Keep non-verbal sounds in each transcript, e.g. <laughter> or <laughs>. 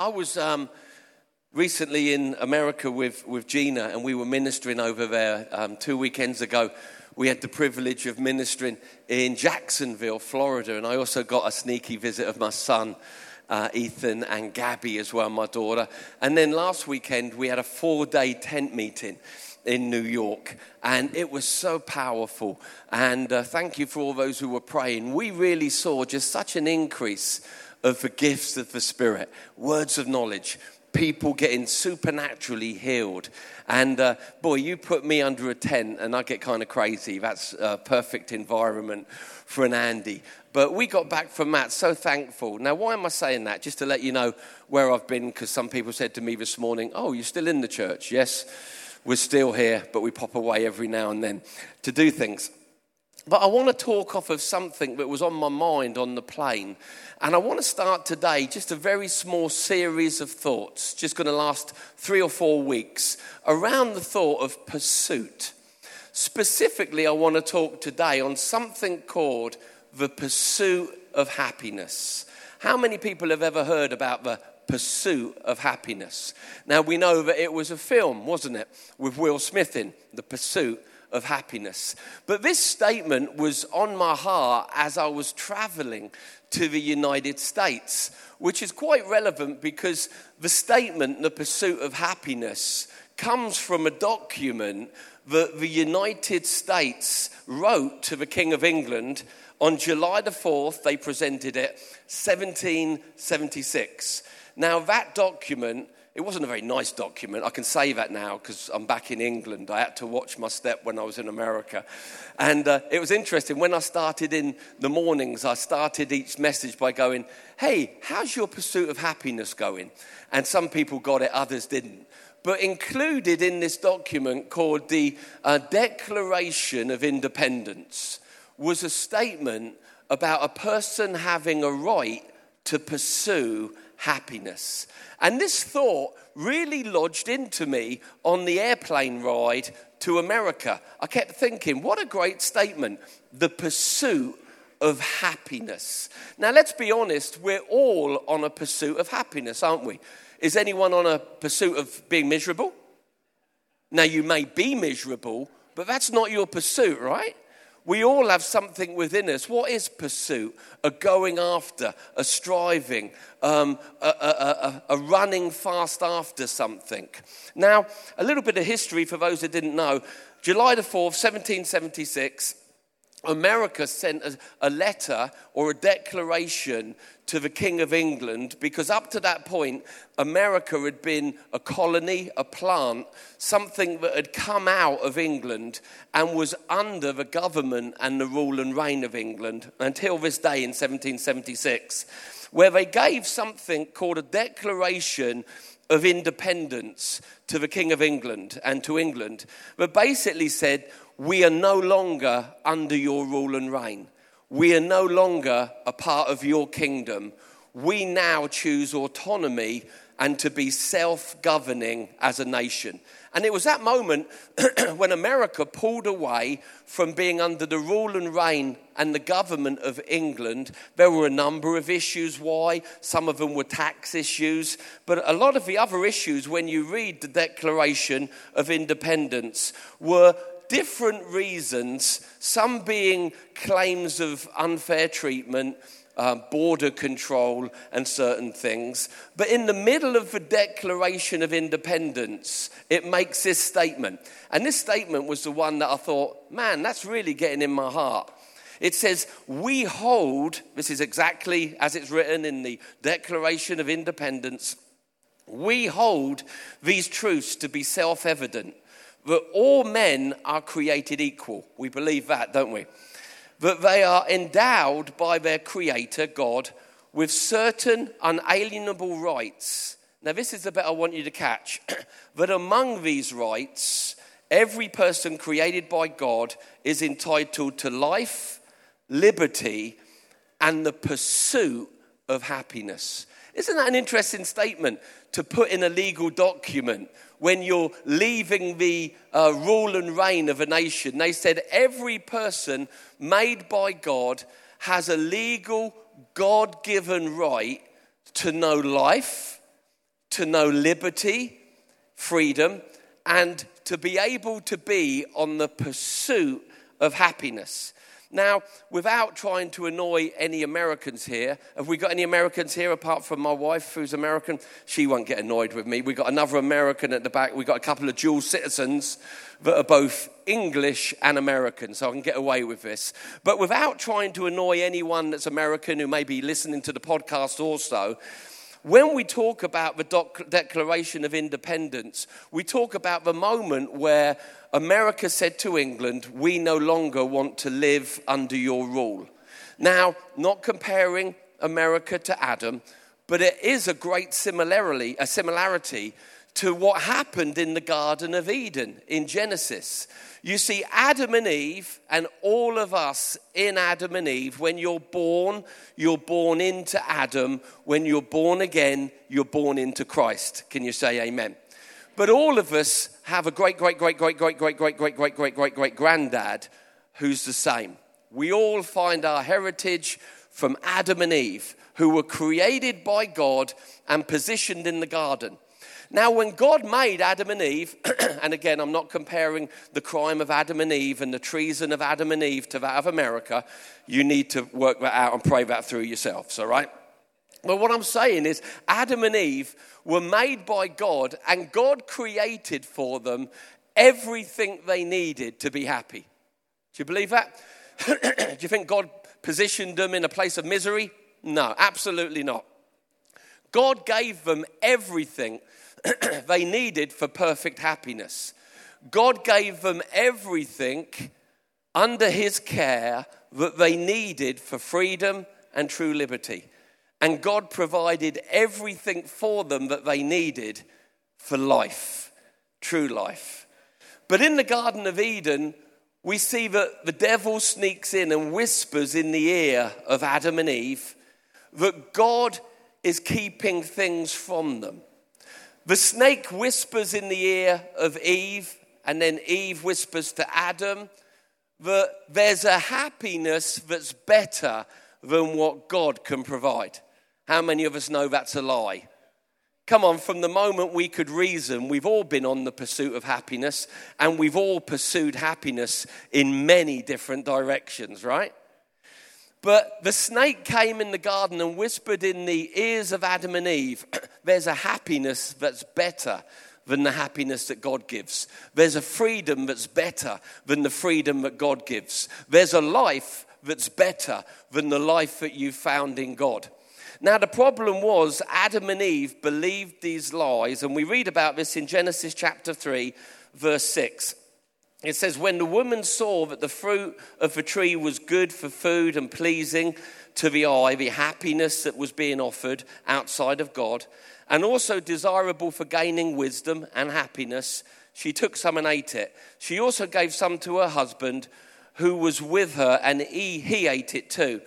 I was um, recently in America with, with Gina, and we were ministering over there um, two weekends ago. We had the privilege of ministering in Jacksonville, Florida, and I also got a sneaky visit of my son. Uh, Ethan and Gabby as well, my daughter. And then last weekend, we had a four day tent meeting in New York, and it was so powerful. And uh, thank you for all those who were praying. We really saw just such an increase of the gifts of the Spirit, words of knowledge, people getting supernaturally healed. And uh, boy, you put me under a tent and I get kind of crazy. That's a perfect environment for an Andy. But we got back from that so thankful. Now, why am I saying that? Just to let you know where I've been, because some people said to me this morning, Oh, you're still in the church? Yes we're still here, but we pop away every now and then to do things. But I want to talk off of something that was on my mind on the plane. And I want to start today just a very small series of thoughts, just going to last three or four weeks, around the thought of pursuit. Specifically, I want to talk today on something called the pursuit of happiness. How many people have ever heard about the Pursuit of Happiness. Now, we know that it was a film, wasn't it, with Will Smith in The Pursuit of Happiness. But this statement was on my heart as I was traveling to the United States, which is quite relevant because the statement, The Pursuit of Happiness, comes from a document that the United States wrote to the King of England on July the 4th. They presented it, 1776. Now, that document, it wasn't a very nice document. I can say that now because I'm back in England. I had to watch my step when I was in America. And uh, it was interesting. When I started in the mornings, I started each message by going, Hey, how's your pursuit of happiness going? And some people got it, others didn't. But included in this document called the uh, Declaration of Independence was a statement about a person having a right to pursue happiness. And this thought really lodged into me on the airplane ride to America. I kept thinking, what a great statement. The pursuit of happiness. Now, let's be honest, we're all on a pursuit of happiness, aren't we? Is anyone on a pursuit of being miserable? Now, you may be miserable, but that's not your pursuit, right? We all have something within us. What is pursuit? A going after, a striving, um, a, a, a, a, running fast after something. Now, a little bit of history for those that didn't know. July the 4th, 1776, America sent a, a, letter or a declaration to the King of England because up to that point, America had been a colony, a plant, something that had come out of England and was under the government and the rule and reign of England until this day in 1776, where they gave something called a Declaration of Independence to the King of England and to England, that basically said, we are no longer under your rule and reign. We are no longer a part of your kingdom. We now choose autonomy and to be self governing as a nation. And it was that moment <clears throat> when America pulled away from being under the rule and reign and the government of England. There were a number of issues why. Some of them were tax issues. But a lot of the other issues, when you read the Declaration of Independence, were different reasons, some being claims of unfair treatment, uh, border control, and certain things. But in the middle of the Declaration of Independence, it makes this statement. And this statement was the one that I thought, man, that's really getting in my heart. It says, We hold, this is exactly as it's written in the Declaration of Independence, we hold these truths to be self evident that all men are created equal. We believe that, don't we? That they are endowed by their Creator, God, with certain unalienable rights. Now, this is the bit I want you to catch. <clears throat> that among these rights, every person created by God is entitled to life, liberty, and the pursuit of happiness. Isn't that an interesting statement to put in a legal document when you're leaving the uh, rule and reign of a nation. They said every person made by God has a legal, God given right to know life, to know liberty, freedom, and to be able to be on the pursuit of happiness. Now, without trying to annoy any Americans here, have we got any Americans here apart from my wife who's American? She won't get annoyed with me. We've got another American at the back. We've got a couple of dual citizens that are both English and American, so I can get away with this. But without trying to annoy anyone that's American who may be listening to the podcast also, when we talk about the Declaration of Independence, we talk about the moment where America said to England, We no longer want to live under your rule. Now, not comparing America to Adam, but it is a great similarity, a similarity to what happened in the Garden of Eden in Genesis. You see, Adam and Eve, and all of us in Adam and Eve, when you're born, you're born into Adam. When you're born again, you're born into Christ. Can you say amen? But all of us have a great, great, great, great, great, great, great, great, great, great, great, great granddad who's the same. We all find our heritage from Adam and Eve, who were created by God and positioned in the garden. Now, when God made Adam and Eve, <clears throat> and again, I'm not comparing the crime of Adam and Eve and the treason of Adam and Eve to that of America, you need to work that out and pray that through yourselves, all right? But what I'm saying is, Adam and Eve were made by God, and God created for them everything they needed to be happy. Do you believe that? <clears throat> Do you think God positioned them in a place of misery? No, absolutely not. God gave them everything <clears throat> they needed for perfect happiness. God gave them everything under His care that they needed for freedom and true liberty. And God provided everything for them that they needed for life, true life. But in the Garden of Eden, we see that the devil sneaks in and whispers in the ear of Adam and Eve that God is keeping things from them. The snake whispers in the ear of Eve, and then Eve whispers to Adam that there's a happiness that's better than what God can provide. How many of us know that's a lie? Come on, from the moment we could reason, we've all been on the pursuit of happiness, and we've all pursued happiness in many different directions, right? But the snake came in the garden and whispered in the ears of Adam and Eve <clears throat> there's a happiness that's better than the happiness that God gives. There's a freedom that's better than the freedom that God gives. There's a life that's better than the life that you found in God. Now, the problem was Adam and Eve believed these lies, and we read about this in Genesis chapter 3, verse 6. It says, When the woman saw that the fruit of the tree was good for food and pleasing to the eye, the happiness that was being offered outside of God, and also desirable for gaining wisdom and happiness, she took some and ate it. She also gave some to her husband who was with her, and he, he ate it too.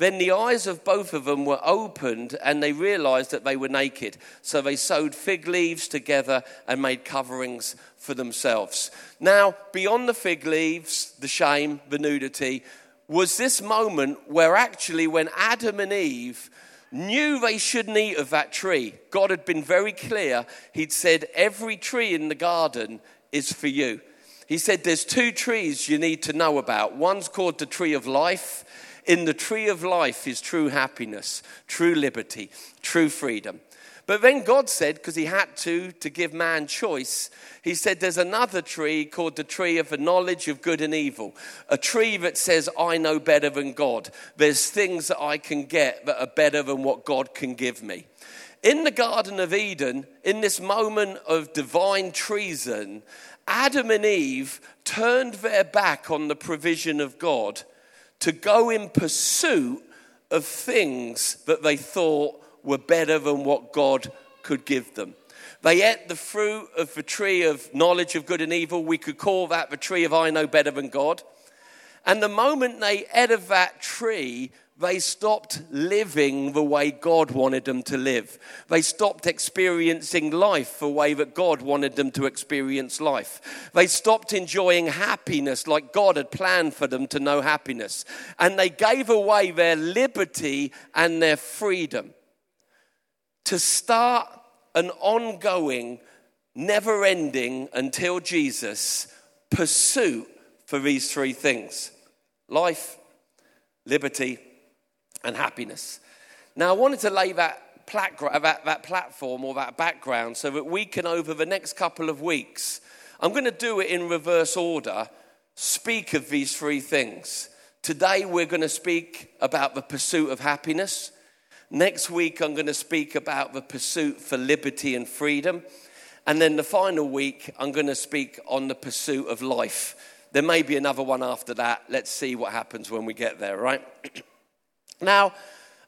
Then the eyes of both of them were opened and they realized that they were naked. So they sewed fig leaves together and made coverings for themselves. Now, beyond the fig leaves, the shame, the nudity, was this moment where actually, when Adam and Eve knew they shouldn't eat of that tree, God had been very clear. He'd said, Every tree in the garden is for you. He said, There's two trees you need to know about. One's called the tree of life in the tree of life is true happiness, true liberty, true freedom. But then God said, because He had to, to give man choice, He said, There's another tree called the tree of the knowledge of good and evil. A tree that says, I know better than God. There's things that I can get that are better than what God can give me. In the Garden of Eden, in this moment of divine treason, Adam and Eve turned their back on the provision of God to go in pursuit of things that they thought were better than what God could give them. They ate the fruit of the tree of knowledge of good and evil. We could call that the tree of I know better than God. And the moment they ate of that tree, they stopped living the way God wanted them to live. They stopped experiencing life the way that God wanted them to experience life. They stopped enjoying happiness like God had planned for them to know happiness. And they gave away their liberty and their freedom to start an ongoing, never ending until Jesus pursuit for these three things life, liberty, and happiness. Now, I wanted to lay that, plat- that, that platform or that background so that we can, over the next couple of weeks, I'm going to do it in reverse order, speak of these three things. Today, we're going to speak about the pursuit of happiness. Next week, I'm going to speak about the pursuit for liberty and freedom. And then the final week, I'm going to speak on the pursuit of life. There may be another one after that. Let's see what happens when we get there, right? <clears throat> now,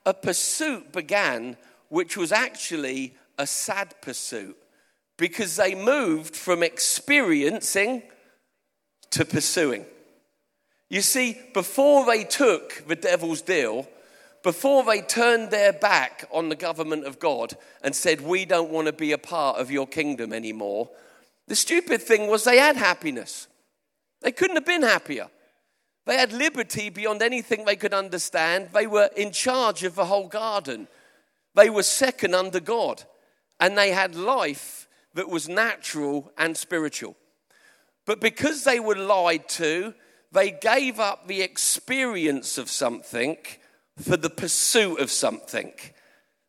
a pursuit began which was actually a sad pursuit because they moved from experiencing to pursuing. You see, before they took the devil's deal, before they turned their back on the government of God and said, We don't want to be a part of your kingdom anymore, the stupid thing was they had happiness. They couldn't have been happier. They had liberty beyond anything they could understand. They were in charge of the whole garden. They were second under God. And they had life that was natural and spiritual. But because they were lied to, they gave up the experience of something for the pursuit of something.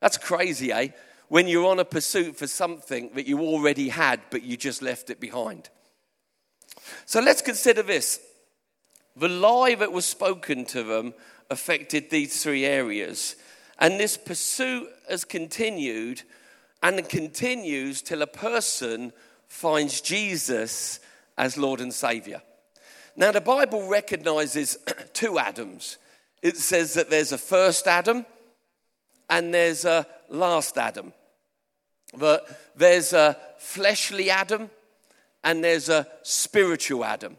That's crazy, eh? When you're on a pursuit for something that you already had, but you just left it behind. So let's consider this. The lie that was spoken to them affected these three areas. And this pursuit has continued and continues till a person finds Jesus as Lord and Savior. Now, the Bible recognizes <clears throat> two Adams it says that there's a first Adam and there's a last Adam. But there's a fleshly Adam and there's a spiritual Adam.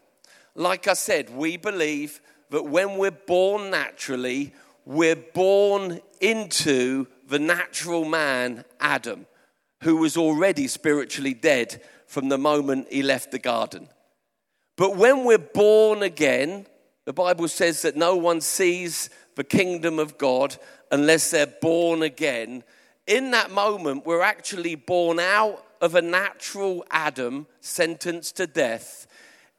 Like I said, we believe that when we're born naturally, we're born into the natural man, Adam, who was already spiritually dead from the moment he left the garden. But when we're born again, the Bible says that no one sees the kingdom of God unless they're born again. In that moment, we're actually born out of a natural Adam sentenced to death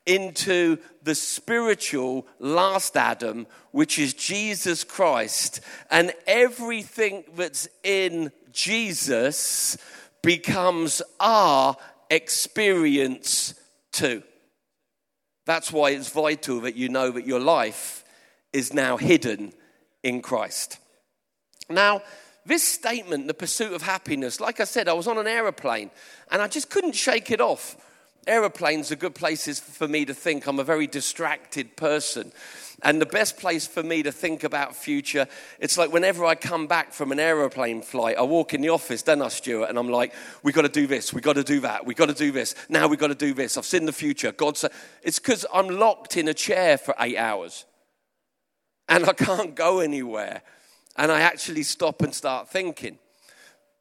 into the spiritual last Adam, which is Jesus Christ. And everything that's in Jesus becomes our experience too. That's why it's vital that you know that your life is now hidden in Christ. Now, this statement, the pursuit of happiness, like I said, I was on an aeroplane and I just couldn't shake it off. Aeroplanes are good places for me to think. I'm a very distracted person. And the best place for me to think about future, it's like whenever I come back from an aeroplane flight, I walk in the office, don't I, Stuart? And I'm like, we got to do this, we got to do that, we got to do this, now we got to do this. I've seen the future. God said, it's because I'm locked in a chair for eight hours and I can't go anywhere. And I actually stop and start thinking.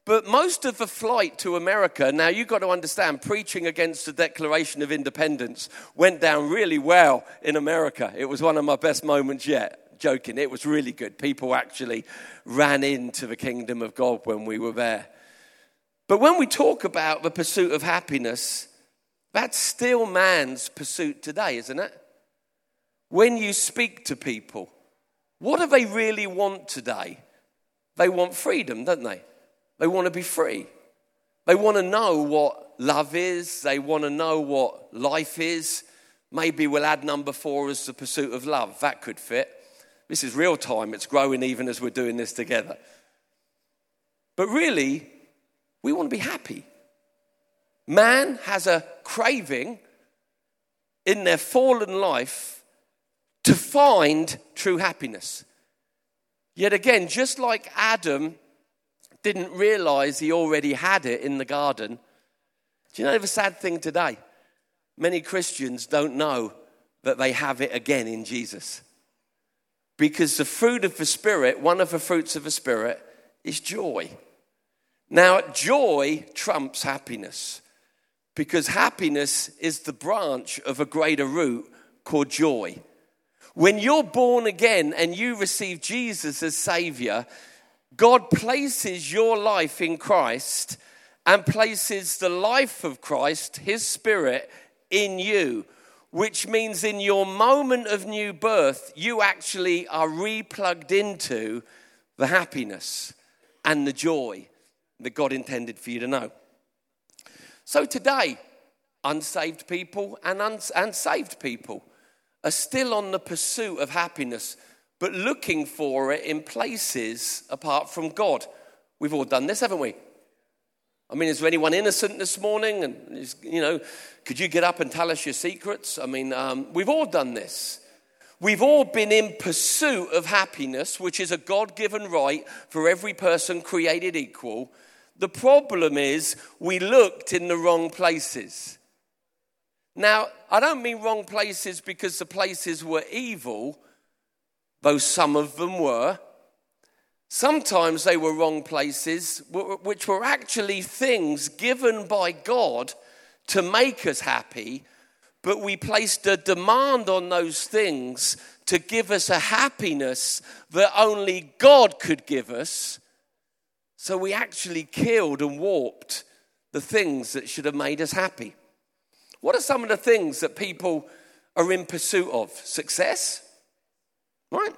But most of the flight to America, now you've got to understand, preaching against the Declaration of Independence went down really well in America. It was one of my best moments yet. Joking, it was really good. People actually ran into the kingdom of God when we were there. But when we talk about the pursuit of happiness, that's still man's pursuit today, isn't it? When you speak to people, what do they really want today? They want freedom, don't they? They want to be free. They want to know what love is. They want to know what life is. Maybe we'll add number four as the pursuit of love. That could fit. This is real time. It's growing even as we're doing this together. But really, we want to be happy. Man has a craving in their fallen life to find true happiness. Yet again, just like Adam didn't realize he already had it in the garden. Do you know the sad thing today? Many Christians don't know that they have it again in Jesus. Because the fruit of the Spirit, one of the fruits of the Spirit, is joy. Now, joy trumps happiness because happiness is the branch of a greater root called joy. When you're born again and you receive Jesus as Savior, God places your life in Christ and places the life of Christ, his spirit, in you, which means in your moment of new birth, you actually are replugged into the happiness and the joy that God intended for you to know. So today, unsaved people and, uns- and saved people are still on the pursuit of happiness, but looking for it in places apart from God. We've all done this, haven't we? I mean, is there anyone innocent this morning? And, you know, could you get up and tell us your secrets? I mean, um, we've all done this. We've all been in pursuit of happiness, which is a God given right for every person created equal. The problem is we looked in the wrong places. Now, I don't mean wrong places because the places were evil, though some of them were. Sometimes they were wrong places, which were actually things given by God to make us happy, but we placed a demand on those things to give us a happiness that only God could give us. So we actually killed and warped the things that should have made us happy. What are some of the things that people are in pursuit of? Success, right?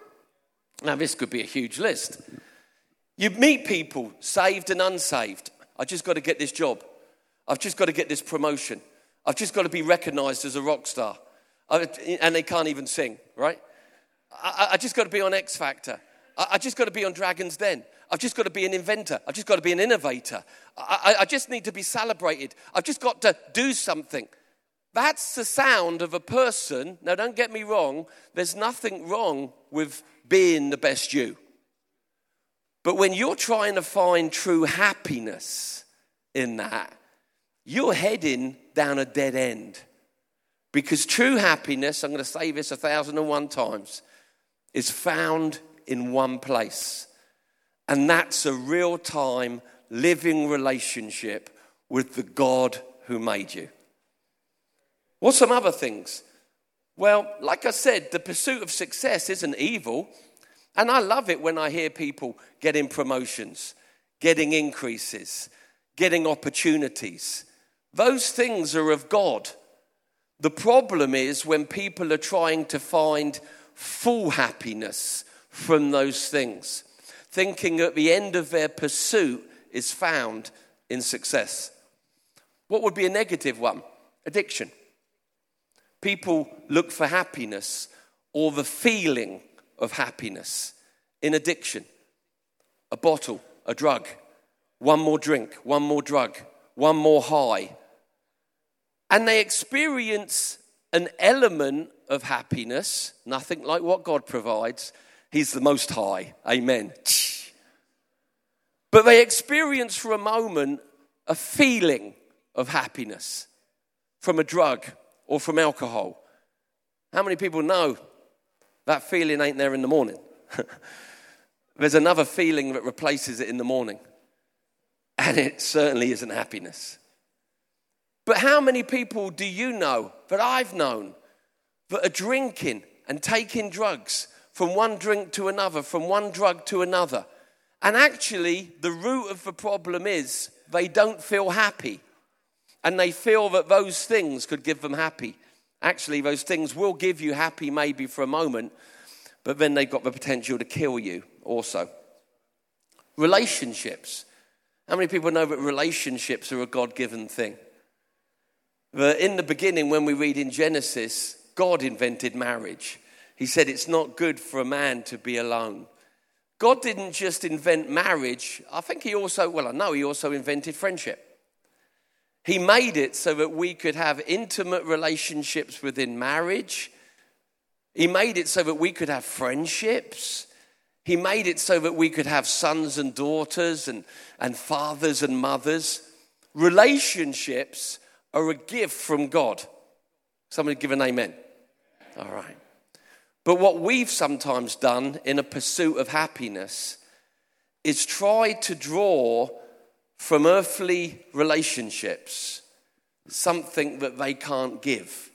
Now, this could be a huge list. You meet people, saved and unsaved. I've just got to get this job. I've just got to get this promotion. I've just got to be recognized as a rock star. And they can't even sing, right? I, I just got to be on X Factor. I, I just got to be on Dragon's Den. I've just got to be an inventor. I've just got to be an innovator. I, I, just need to be celebrated. I've just got to do something. That's the sound of a person. Now, don't get me wrong, there's nothing wrong with being the best you. But when you're trying to find true happiness in that, you're heading down a dead end. Because true happiness, I'm going to say this a thousand and one times, is found in one place. And that's a real time living relationship with the God who made you. What's some other things? Well, like I said, the pursuit of success isn't evil. And I love it when I hear people getting promotions, getting increases, getting opportunities. Those things are of God. The problem is when people are trying to find full happiness from those things, thinking that the end of their pursuit is found in success. What would be a negative one? Addiction. People look for happiness or the feeling of happiness in addiction. A bottle, a drug, one more drink, one more drug, one more high. And they experience an element of happiness, nothing like what God provides. He's the most high. Amen. But they experience for a moment a feeling of happiness from a drug or from alcohol. How many people know that feeling ain't there in the morning? <laughs> There's another feeling that replaces it in the morning, and it certainly isn't happiness. But how many people do you know that I've known that are drinking and taking drugs from one drink to another, from one drug to another? And actually, the root of the problem is they don't feel happy and they feel that those things could give them happy. Actually, those things will give you happy maybe for a moment, but then they've got the potential to kill you also. Relationships. How many people know that relationships are a God given thing? In the beginning, when we read in Genesis, God invented marriage. He said it's not good for a man to be alone. God didn't just invent marriage, I think He also, well, I know He also invented friendship. He made it so that we could have intimate relationships within marriage. He made it so that we could have friendships. He made it so that we could have sons and daughters and, and fathers and mothers. Relationships are a gift from God. Somebody give an amen. All right. But what we've sometimes done in a pursuit of happiness is try to draw from earthly relationships something that they can't give,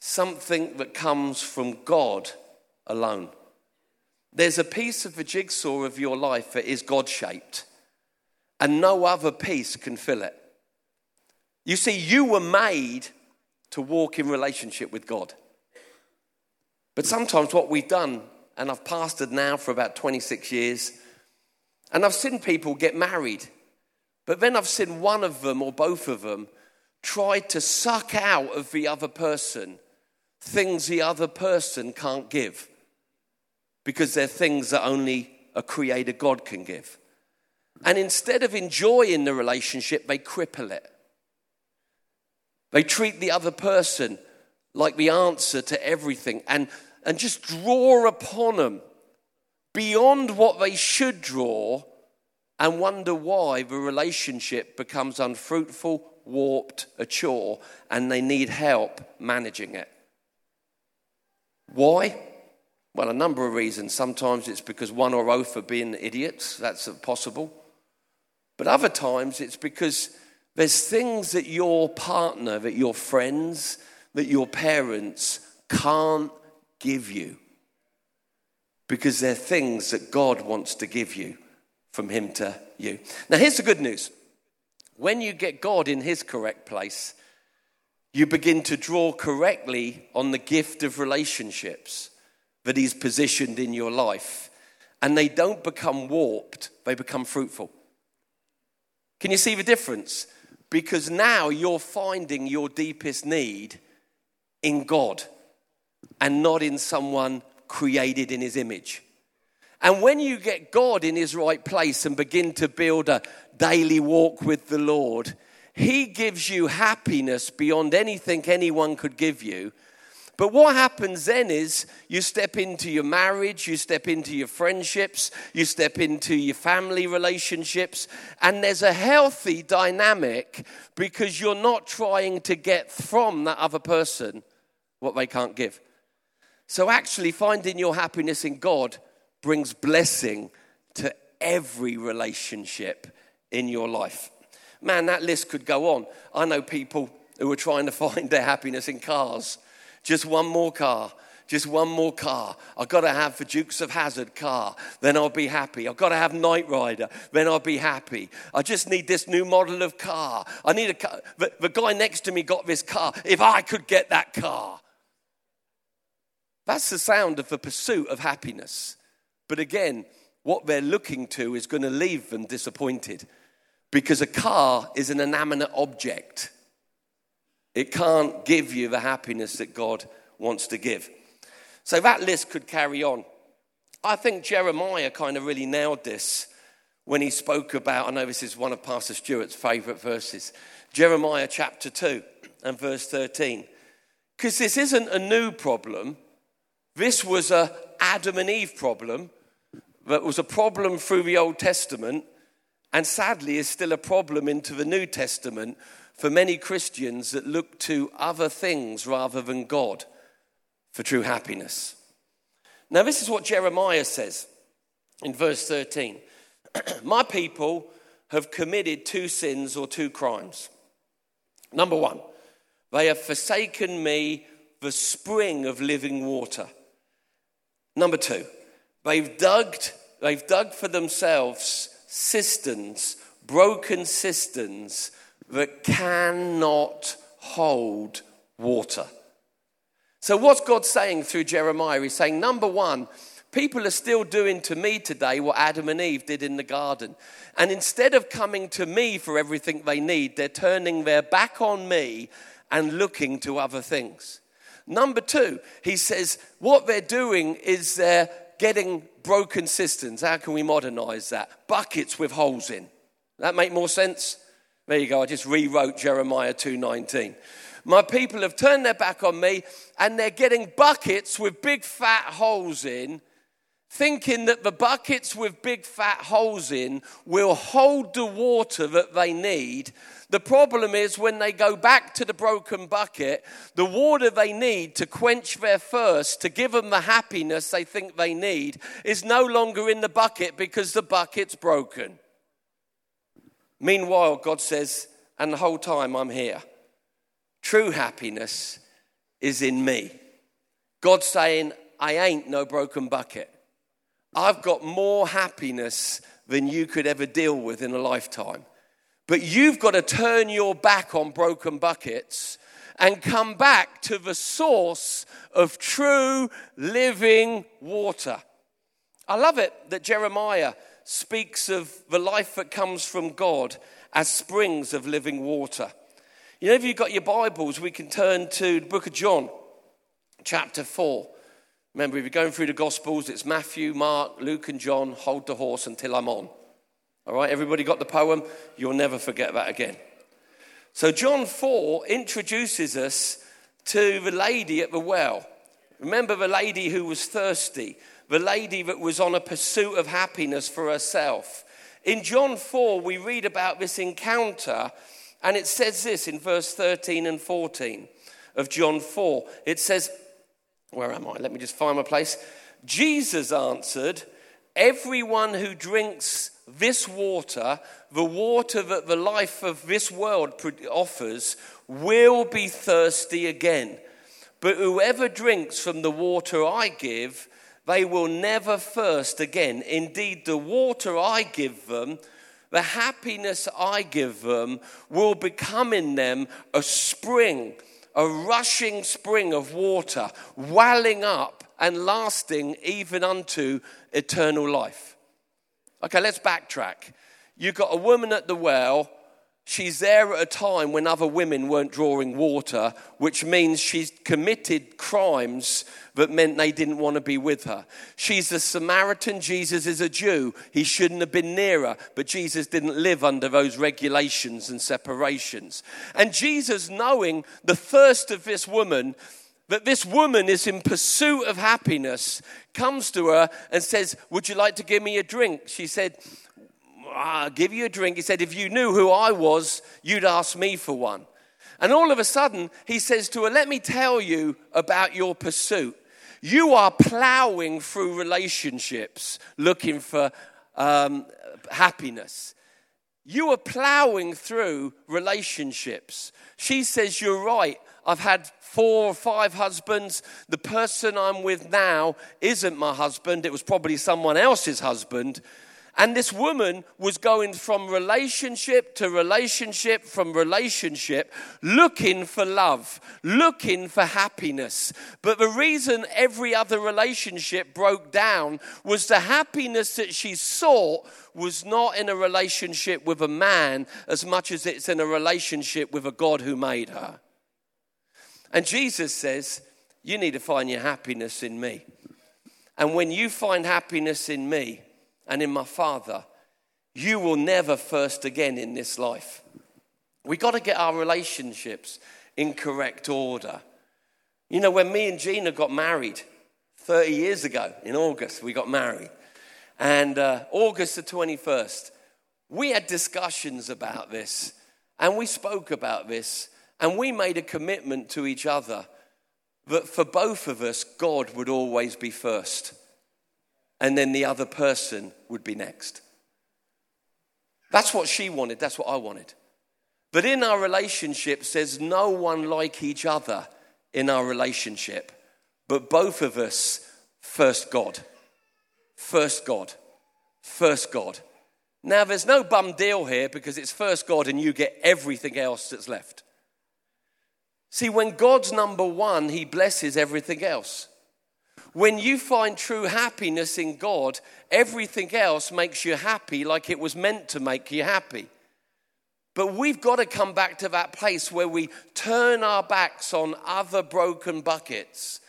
something that comes from God alone. There's a piece of the jigsaw of your life that is God shaped. and no other piece can fill it. You see, you were made to walk in relationship with God. But sometimes what we've done, and I've pastored now for about 26 years, and I've seen people get married, but then I've seen one of them or both of them try to suck out of the other person things the other person can't give because they're things that only a creator God can give. And instead of enjoying the relationship, they cripple it. They treat the other person like the answer to everything and, and just draw upon them beyond what they should draw and wonder why the relationship becomes unfruitful, warped, a chore, and they need help managing it. Why? Well, a number of reasons. Sometimes it's because one or both are being idiots, that's possible. But other times it's because there's things that your partner, that your friends, that your parents can't give you. Because they're things that God wants to give you from Him to you. Now, here's the good news when you get God in His correct place, you begin to draw correctly on the gift of relationships that He's positioned in your life. And they don't become warped, they become fruitful. Can you see the difference? Because now you're finding your deepest need in God and not in someone created in his image. And when you get God in his right place and begin to build a daily walk with the Lord, he gives you happiness beyond anything anyone could give you but what happens then is you step into your marriage, you step into your friendships, you step into your family relationships, and there's a healthy dynamic because you're not trying to get from that other person what they can't give. So, actually, finding your happiness in God brings blessing to every relationship in your life. Man, that list could go on. I know people who are trying to find their happiness in cars. Just one more car. Just one more car. I've got to have the Dukes of Hazzard car. Then I'll be happy. I've got to have Knight Rider. Then I'll be happy. I just need this new model of car. I need a car. The, the guy next to me got this car. If I could get that car. That's the sound of the pursuit of happiness. But again, what they're looking to is going to leave them disappointed because a car is an inanimate object. It can't give you the happiness that God wants to give. So that list could carry on. I think Jeremiah kind of really nailed this when he spoke about, I know this is one of Pastor Stewart's favorite verses, Jeremiah chapter 2 and verse 13. Because this isn't a new problem. This was a Adam and Eve problem that was a problem through the Old Testament and sadly is still a problem into the New Testament for many Christians that look to other things rather than God for true happiness. Now, this is what Jeremiah says in verse 13 <clears throat> My people have committed two sins or two crimes. Number one, they have forsaken me, the spring of living water. Number two, they've dug, they've dug for themselves cisterns, broken cisterns that cannot hold water. So, what's God saying through Jeremiah? He's saying, number one, people are still doing to me today what Adam and Eve did in the garden. And instead of coming to me for everything they need, they're turning their back on me and looking to other things. Number two, he says, what they're doing is they're getting broken cisterns. How can we modernize that? Buckets with holes in. That make more sense? There you go. I just rewrote Jeremiah 2:19. My people have turned their back on me and they're getting buckets with big fat holes in, thinking that the buckets with big fat holes in will hold the water that they need. The problem is when they go back to the broken bucket, the water they need to quench their thirst, to give them the happiness they think they need, is no longer in the bucket because the bucket's broken. Meanwhile, God says, and the whole time I'm here. True happiness is in me. God saying, I ain't no broken bucket. I've got more happiness than you could ever deal with in a lifetime. But you've got to turn your back on broken buckets and come back to the source of true living water. I love it that Jeremiah speaks of the life that comes from God as springs of living water. You know, if you've got your Bibles, we can turn to the book of John, chapter 4. Remember, if you're going through the Gospels, it's Matthew, Mark, Luke, and John. Hold the horse until I'm on. All right, everybody got the poem? You'll never forget that again. So, John 4 introduces us to the lady at the well. Remember the lady who was thirsty, the lady that was on a pursuit of happiness for herself. In John 4, we read about this encounter, and it says this in verse 13 and 14 of John 4. It says, where am I? Let me just find my place. Jesus answered, Everyone who drinks this water, the water that the life of this world offers, will be thirsty again. But whoever drinks from the water I give, they will never thirst again. Indeed, the water I give them, the happiness I give them, will become in them a spring a rushing spring of water, welling up and lasting even unto eternal life. Okay, let's backtrack. You've got a woman at the well She's there at a time when other women weren't drawing water, which means she's committed crimes that meant they didn't want to be with her. She's a Samaritan, Jesus is a Jew. He shouldn't have been near her, but Jesus didn't live under those regulations and separations. And Jesus, knowing the thirst of this woman, that this woman is in pursuit of happiness, comes to her and says, Would you like to give me a drink? She said, I'll give you a drink. He said, If you knew who I was, you'd ask me for one. And all of a sudden, he says to her, Let me tell you about your pursuit. You are plowing through relationships looking for um, happiness. You are plowing through relationships. She says, You're right. I've had four or five husbands. The person I'm with now isn't my husband. It was probably someone else's husband. And this woman was going from relationship to relationship, from relationship, looking for love, looking for happiness. But the reason every other relationship broke down was the happiness that she sought was not in a relationship with a man as much as it's in a relationship with a God who made her. And Jesus says, You need to find your happiness in me. And when you find happiness in me, and in my Father, you will never thirst again in this life. We got to get our relationships in correct order. You know, when me and Gina got married 30 years ago in August, we got married. And uh, August the 21st, we had discussions about this and we spoke about this and we made a commitment to each other that for both of us, God would always be first and then the other person would be next. That's what she wanted, that's what I wanted. But in our relationships, there's no one like each other in our relationship, but both of us first God. First God. First God. Now, there's no bum deal here because it's first God and you get everything else that's left. See, when God's number one, He blesses everything else. When you find true happiness in God, everything else makes you happy like it was meant to make you happy. But we've got to come back to that place where we turn our backs on other broken buckets,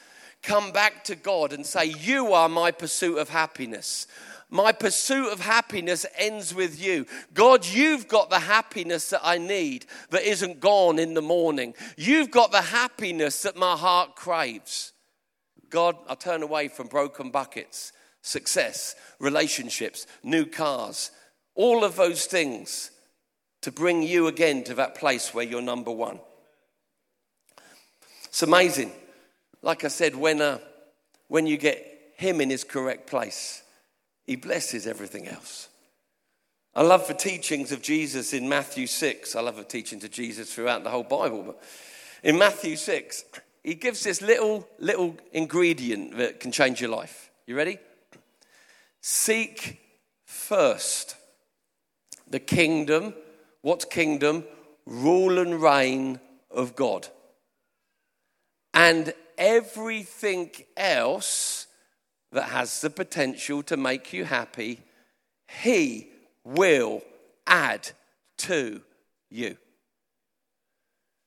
come back to God and say, You are my pursuit of happiness. My pursuit of happiness ends with you. God, you've got the happiness that I need that isn't gone in the morning. You've got the happiness that my heart craves. God, I turn away from broken buckets, success, relationships, new cars, all of those things to bring you again to that place where you're number one. It's amazing. Like I said, when, uh, when you get Him in His correct place, He blesses everything else. I love the teachings of Jesus in Matthew 6. I love the teachings of Jesus throughout the whole Bible. But in Matthew 6, he gives this little, little ingredient that can change your life. You ready? Seek first. The kingdom, What kingdom? Rule and reign of God. And everything else that has the potential to make you happy, He will add to you.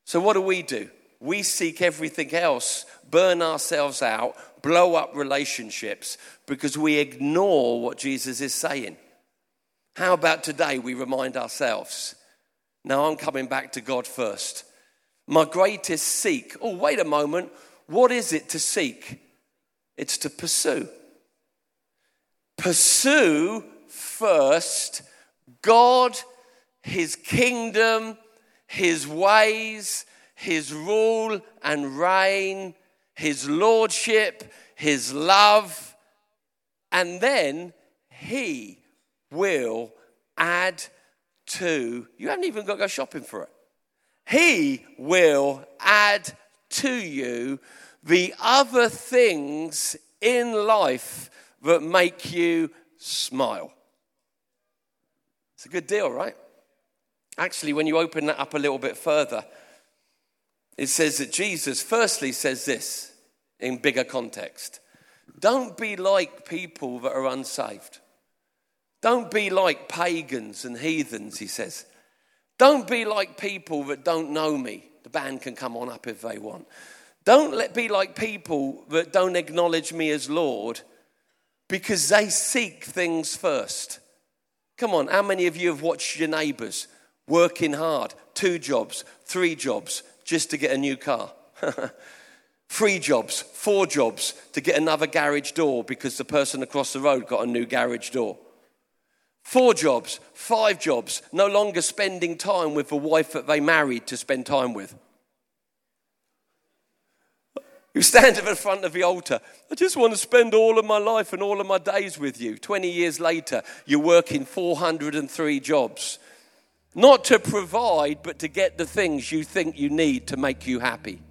So, what do we do? We seek everything else, burn ourselves out, blow up relationships because we ignore what Jesus is saying. How about today we remind ourselves, now I'm coming back to God first. My greatest seek. Oh, wait a moment. What is it to seek? It's to pursue. Pursue first God, His kingdom, His ways, His rule and reign, His lordship, His love, and then He will add to. You haven't even got to go shopping for it. He will add to you the other things in life that make you smile. It's a good deal, right? Actually, when you open that up a little bit further, it says that Jesus firstly says this in bigger context Don't be like people that are unsaved. Don't be like pagans and heathens, he says. Don't be like people that don't know me. The band can come on up if they want. Don't let, be like people that don't acknowledge me as Lord because they seek things first. Come on, how many of you have watched your neighbors working hard, two jobs, three jobs, just to get a new car? <laughs> Three jobs, four jobs to get another garage door because the person across the road got a new garage door. Four jobs, five jobs, no longer spending time with the wife that they married to spend time with. You stand at the front of the altar. I just want to spend all of my life and all of my days with you. 20 years later, you're working 403 jobs. Not to provide, but to get the things you think you need to make you happy.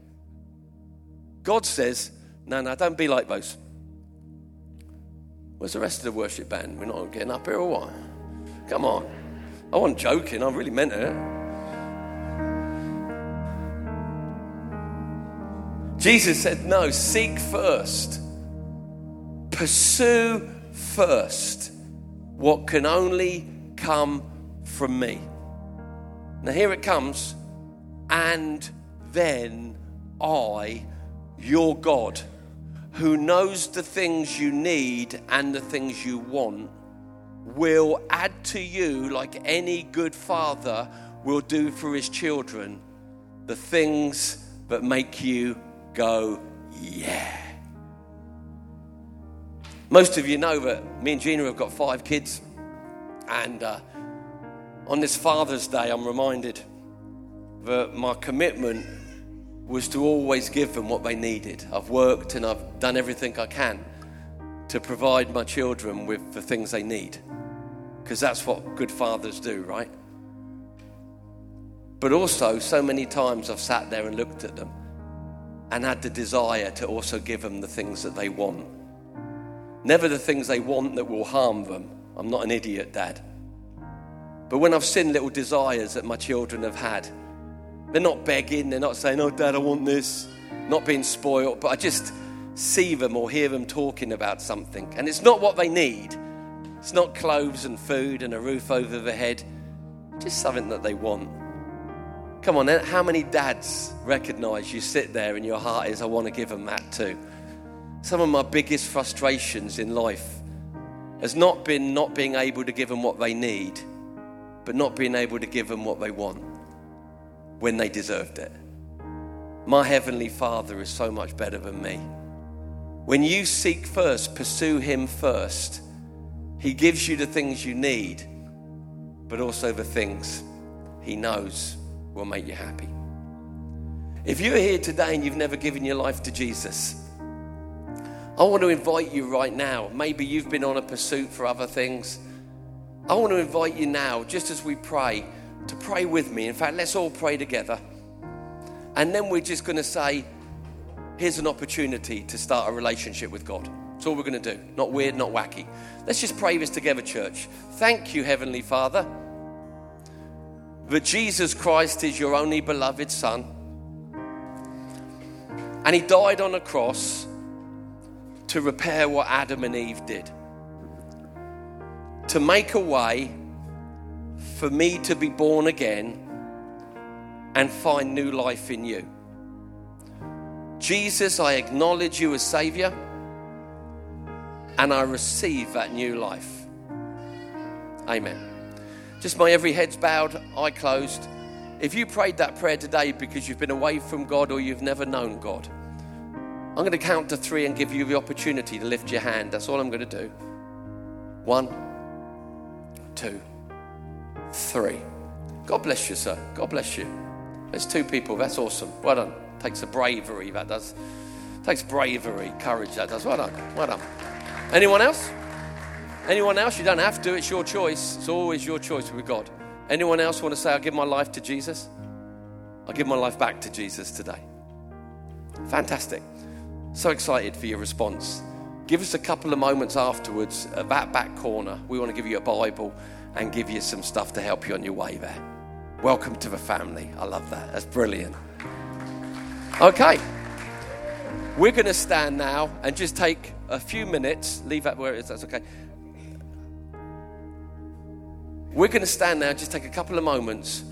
God says, no, no, don't be like those. Where's the rest of the worship band? We're not getting up here or what? Come on. I wasn't joking, I really meant it. Jesus said, No, seek first, pursue first what can only come from me. Now, here it comes, and then I, your God, who knows the things you need and the things you want, will add to you, like any good father will do for his children, the things that make you go, yeah. Most of you know that me and Gina have got five kids. And uh, on this Father's Day, I'm reminded that my commitment was to always give them what they needed. I've worked and I've done everything I can to provide my children with the things they need. Because that's what good fathers do, right? But also, so many times I've sat there and looked at them and had the desire to also give them the things that they want. Never the things they want that will harm them. I'm not an idiot, Dad. But when I've seen little desires that my children have had, they're not begging, they're not saying, Oh, Dad, I want this, not being spoiled, but I just see them or hear them talking about something. And it's not what they need, it's not clothes and food and a roof over their head, just something that they want. Come on, how many dads recognize you sit there and your heart is, I want to give them that too? Some of my biggest frustrations in life has not been not being able to give them what they need, but not being able to give them what they want when they deserved it. My Heavenly Father is so much better than me. When you seek first, pursue Him first, He gives you the things you need, but also the things He knows will make you happy. If you're here today and you've never given your life to Jesus, I want to invite you right now. Maybe you've been on a pursuit for other things. I want to invite you now, just as we pray, to pray with me. In fact, let's all pray together. And then we're just going to say, here's an opportunity to start a relationship with God. That's all we're going to do. Not weird, not wacky. Let's just pray this together, church. Thank you, Heavenly Father, that Jesus Christ is your only beloved Son. And He died on a cross to repair what Adam and Eve did, to make a way for me to be born again and find new life in you. Jesus, I acknowledge you as Savior and I receive that new life. Amen. Just my every head's bowed, eye closed. If you prayed that prayer today because you've been away from God or you've never known God, I'm going to count to three and give you the opportunity to lift your hand. That's all I'm going to do. One, two, three. God bless you, sir. God bless you. There's two people. That's awesome. Well done. Takes a bravery, that does. Takes bravery, courage, that does. Well done. Well done. Anyone else? Anyone else? You don't have to. It's your choice. It's always your choice with God. Anyone else want to say, I'll give my life to Jesus? I'll give my life back to Jesus today. Fantastic. So excited for your response. Give us a couple of moments afterwards at that back corner. We want to give you a Bible and give you some stuff to help you on your way there. Welcome to the family. I love that. That's brilliant. Okay. We're going to stand now and just take a few minutes. Leave that where it is, that's okay. We're going to stand now and just take a couple of moments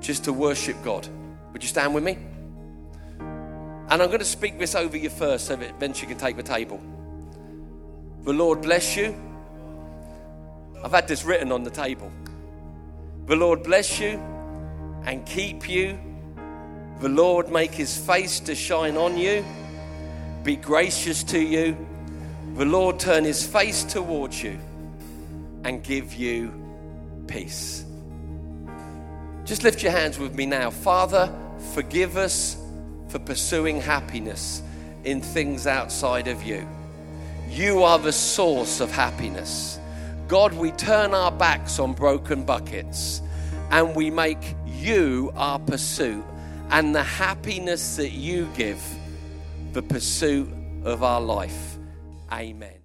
just to worship God. Would you stand with me? And I'm going to speak this over you first so that then you can take the table. The Lord bless you. I've had this written on the table. The Lord bless you and keep you. The Lord make his face to shine on you, be gracious to you. The Lord turn his face towards you and give you peace. Just lift your hands with me now. Father, forgive us for pursuing happiness in things outside of you. You are the source of happiness. God, we turn our backs on broken buckets and we make you our pursuit and the happiness that you give the pursuit of our life. Amen.